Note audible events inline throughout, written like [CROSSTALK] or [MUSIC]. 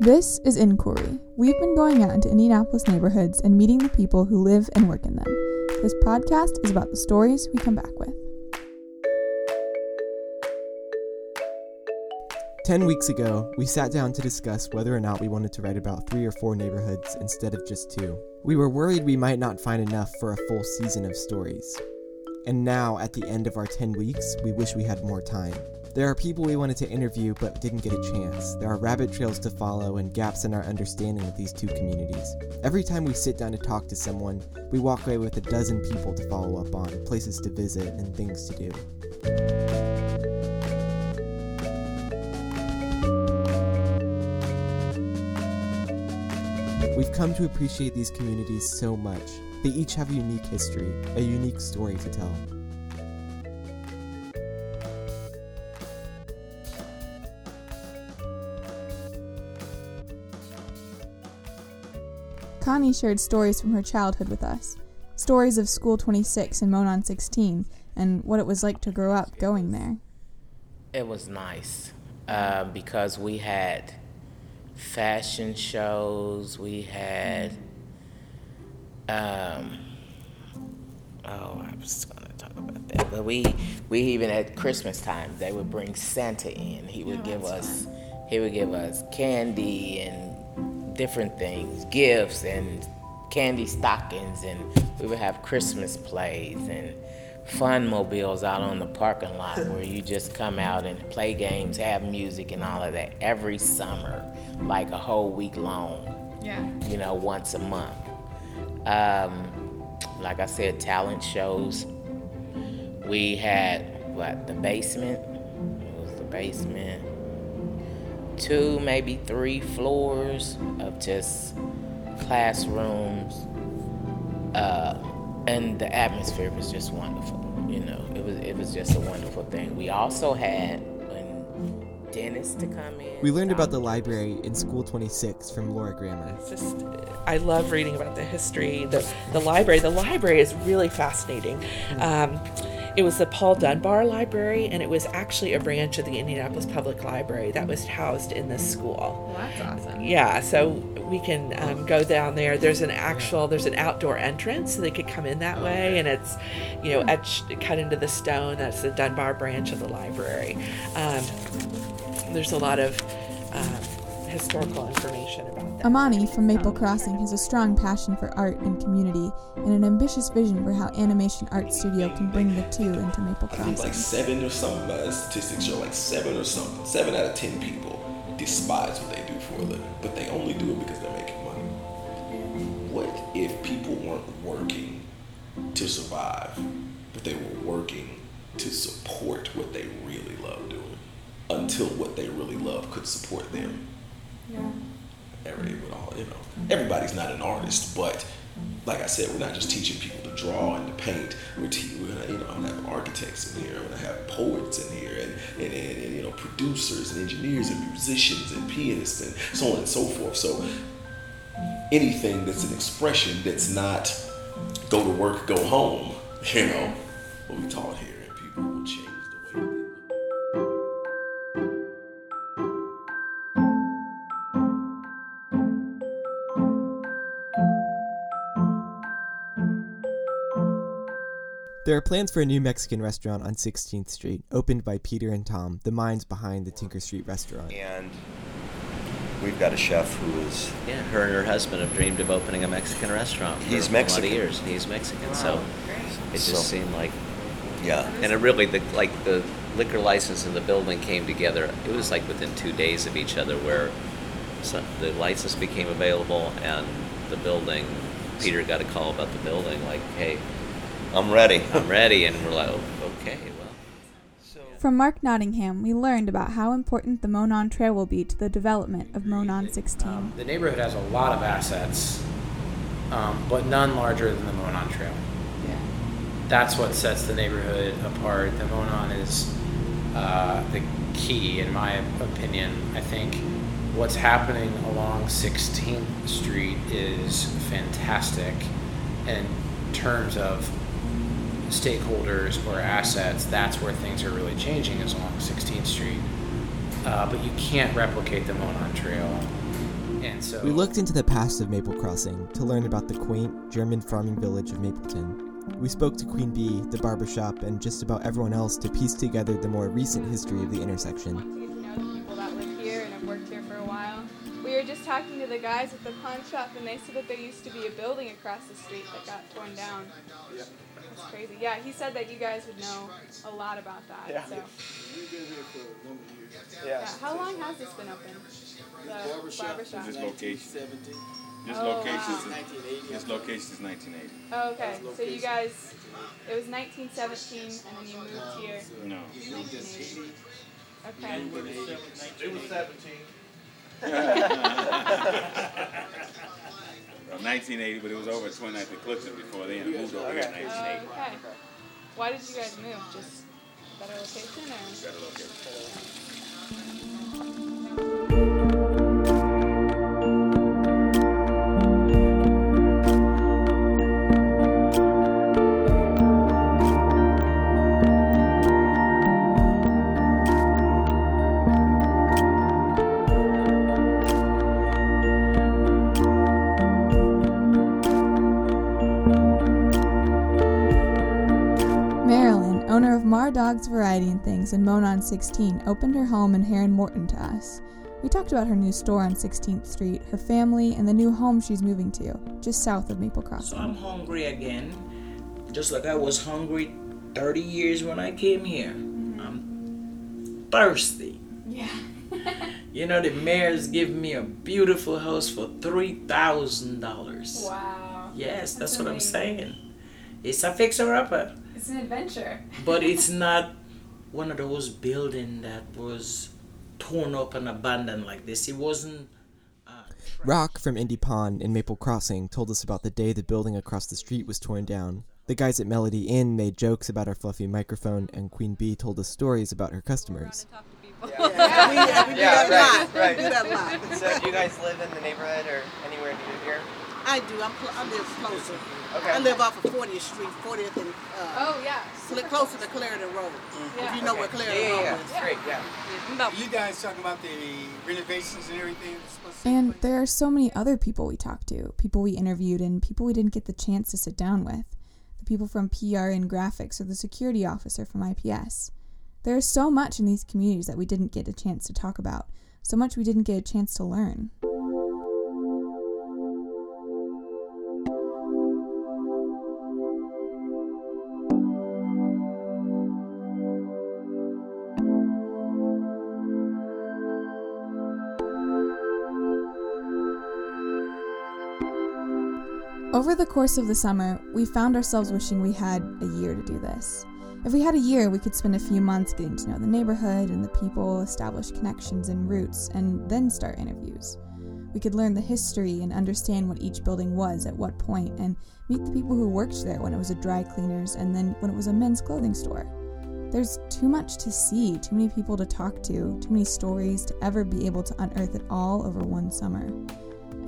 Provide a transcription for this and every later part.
This is Inquiry. We've been going out into Indianapolis neighborhoods and meeting the people who live and work in them. This podcast is about the stories we come back with. Ten weeks ago, we sat down to discuss whether or not we wanted to write about three or four neighborhoods instead of just two. We were worried we might not find enough for a full season of stories. And now, at the end of our 10 weeks, we wish we had more time. There are people we wanted to interview but didn't get a chance. There are rabbit trails to follow and gaps in our understanding of these two communities. Every time we sit down to talk to someone, we walk away with a dozen people to follow up on, places to visit, and things to do. We've come to appreciate these communities so much. They each have a unique history, a unique story to tell. Connie shared stories from her childhood with us stories of School 26 and Monon 16 and what it was like to grow up going there. It was nice uh, because we had fashion shows, we had, um, oh, I was going to talk about that, but we, we even at Christmas time, they would bring Santa in. He would give us, he would give us candy and different things, gifts and candy stockings, and we would have Christmas plays and fun mobiles out on the parking lot where you just come out and play games, have music, and all of that every summer, like a whole week long. Yeah. You know, once a month. Um, like I said, talent shows. We had what the basement. It was the basement. Two, maybe three floors of just classrooms. Uh, and the atmosphere was just wonderful. You know, it was it was just a wonderful thing. We also had an dentist to come in. We learned about the library in School 26 from Laura Grammer. Just I love reading about the history, the the library. The library is really fascinating. Um, it was the Paul Dunbar Library, and it was actually a branch of the Indianapolis Public Library that was housed in this school. Well, that's awesome. Yeah, so we can um, go down there. There's an actual, there's an outdoor entrance, so they could come in that way, and it's, you know, etched, cut into the stone. That's the Dunbar branch of the library. Um, there's a lot of historical information about that. Amani from Maple Crossing has a strong passion for art and community and an ambitious vision for how Animation Art Studio can bring the two into Maple Crossing. I think like Crossing. seven or something. Statistics show like seven or something. Seven out of ten people despise what they do for a living, but they only do it because they're making money. What if people weren't working to survive, but they were working to support what they really love doing until what they really love could support them? Every, with all, you know, everybody's not an artist, but like I said, we're not just teaching people to draw and to paint. We're, te- we're gonna, you know, I'm gonna have architects in here. I'm gonna have poets in here, and, and, and, and you know, producers and engineers and musicians and pianists and so on and so forth. So anything that's an expression that's not go to work, go home, [LAUGHS] you know, what we taught here, There are plans for a new Mexican restaurant on 16th Street, opened by Peter and Tom, the minds behind the Tinker Street restaurant. And we've got a chef who is Yeah, her and her husband have dreamed of opening a Mexican restaurant. For He's A Mexican. lot of years. And he's Mexican, so it just So- seemed like, yeah. and it really the like the liquor license and the building came together. It was like within two days of each other, where so the license became available and the building. Peter got a call about the building, like, "Hey, I'm ready. I'm ready," and we're like, oh, "Okay, well." From Mark Nottingham, we learned about how important the Monon Trail will be to the development of Monon 16. The neighborhood has a lot of assets, um, but none larger than the Monon Trail. That's what sets the neighborhood apart. The Monon is uh, the key, in my opinion. I think what's happening along 16th Street is fantastic in terms of stakeholders or assets. That's where things are really changing is along 16th Street. Uh, but you can't replicate the Monon Trail And so We looked into the past of Maple Crossing to learn about the quaint German farming village of Mapleton. We spoke to Queen Bee, the barbershop, and just about everyone else to piece together the more recent history of the intersection. To get to know the people that live here and have worked here for a while. We were just talking to the guys at the pawn shop, and they said that there used to be a building across the street that got torn down. That's crazy. Yeah, he said that you guys would know a lot about that. Yeah. So, We've been here for a number of years. yeah. How long has this been open? The barbershop. This location. This Oh, location wow. is 1980. this location is 1980. Oh, okay. So you guys, it was 1917, and then you moved here. No. in 1980. Okay. It was 17. Well, 1980, but it was over at 29th and Clifton before then. It moved over here in 1980. Okay. Why did you guys move? Just better location, or? Better location. Mardog's Variety and Things in Monon 16, opened her home in Herron Morton to us. We talked about her new store on 16th Street, her family, and the new home she's moving to, just south of Maple So I'm hungry again, just like I was hungry 30 years when I came here. Mm-hmm. I'm thirsty. Yeah. [LAUGHS] You know, the mayor's giving me a beautiful house for $3,000. Wow. Yes, that's, That's what I'm saying. It's a fixer upper, It's an adventure. [LAUGHS] but it's not one of those buildings that was torn up and abandoned like this. It wasn't. Uh, Rock from Indy Pawn in Maple Crossing told us about the day the building across the street was torn down. The guys at Melody Inn made jokes about our fluffy microphone, and Queen Bee told us stories about her customers. Yeah, we, yeah, [LAUGHS] we do Yeah, that right, a lot. right. We do that a lot. So do you guys live in the neighborhood or anywhere near here? I do. I'm cl- I live closer. Okay. I live off of 40th Street, 40th and uh, Oh yeah. cl- closer to Clarendon Road. If you know where Clarendon Yeah, yeah, Road yeah. is. Great, yeah. You guys talking about the renovations and everything? that's supposed to take And there are so many other people we talked to, people we interviewed, and people we didn't get the chance to sit down with. The people from PR and graphics, or the security officer from IPS. There is so much in these communities that we didn't get a chance to talk about, so much we didn't get a chance to learn. The course of the summer, we found ourselves wishing we had a year to do this. If we had a year, we could spend a few months getting to know the neighborhood and the people, establish connections and roots, and then start interviews. We could learn the history and understand what each building was at what point, and meet the people who worked there when it was a dry cleaners and then when it was a men's clothing store. There's too much to see, too many people to talk to, too many stories to ever be able to unearth it all over one summer.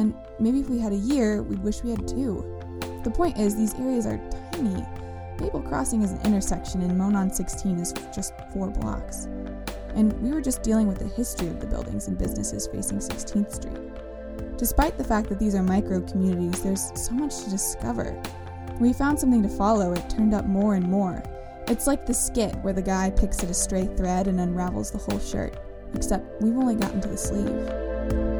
And maybe if we had a year, we'd wish we had two. The point is, these areas are tiny. Maple Crossing is an intersection, and Monon 16 is just four blocks. And we were just dealing with the history of the buildings and businesses facing 16th Street. Despite the fact that these are micro communities, there's so much to discover. We found something to follow, it turned up more and more. It's like the skit where the guy picks at a stray thread and unravels the whole shirt, except we've only gotten to the sleeve.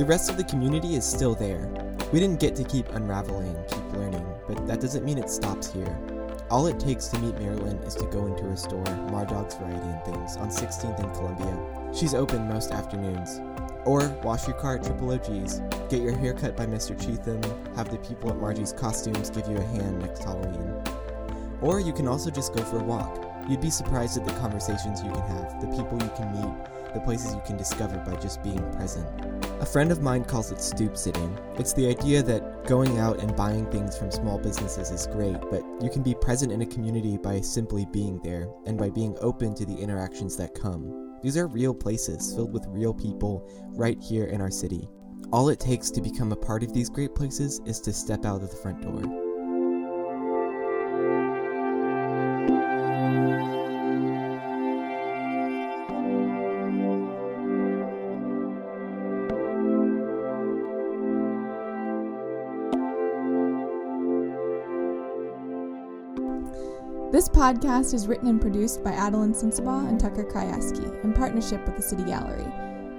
The rest of the community is still there. We didn't get to keep unraveling, keep learning, but that doesn't mean it stops here. All it takes to meet Marilyn is to go into her store, Mardog's Variety and Things, on 16th and Columbia. She's open most afternoons. Or wash your car at Triple OG's, get your hair cut by Mr. Cheatham, have the people at Margie's Costumes give you a hand next Halloween. Or you can also just go for a walk. You'd be surprised at the conversations you can have, the people you can meet, the places you can discover by just being present. A friend of mine calls it stoop sitting. It's the idea that going out and buying things from small businesses is great, but you can be present in a community by simply being there and by being open to the interactions that come. These are real places filled with real people right here in our city. All it takes to become a part of these great places is to step out of the front door. This podcast is written and produced by Adeline Sensabaugh and Tucker Krajewski in partnership with the City Gallery.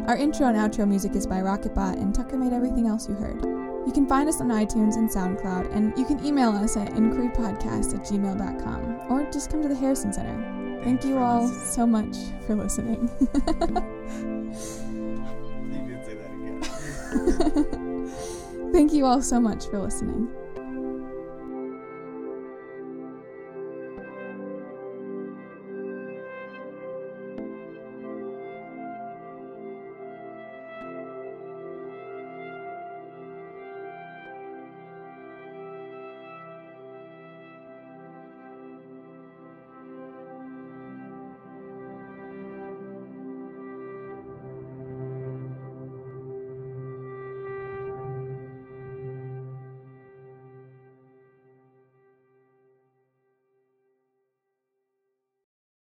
Our intro and outro music is by Rocketbot, and Tucker made everything else you heard. You can find us on iTunes and SoundCloud, and you can email us at inquirypodcast at gmail.com or just come to the Harrison Center. Thank you all so much for listening. [LAUGHS] [LAUGHS] Thank you all so much for listening.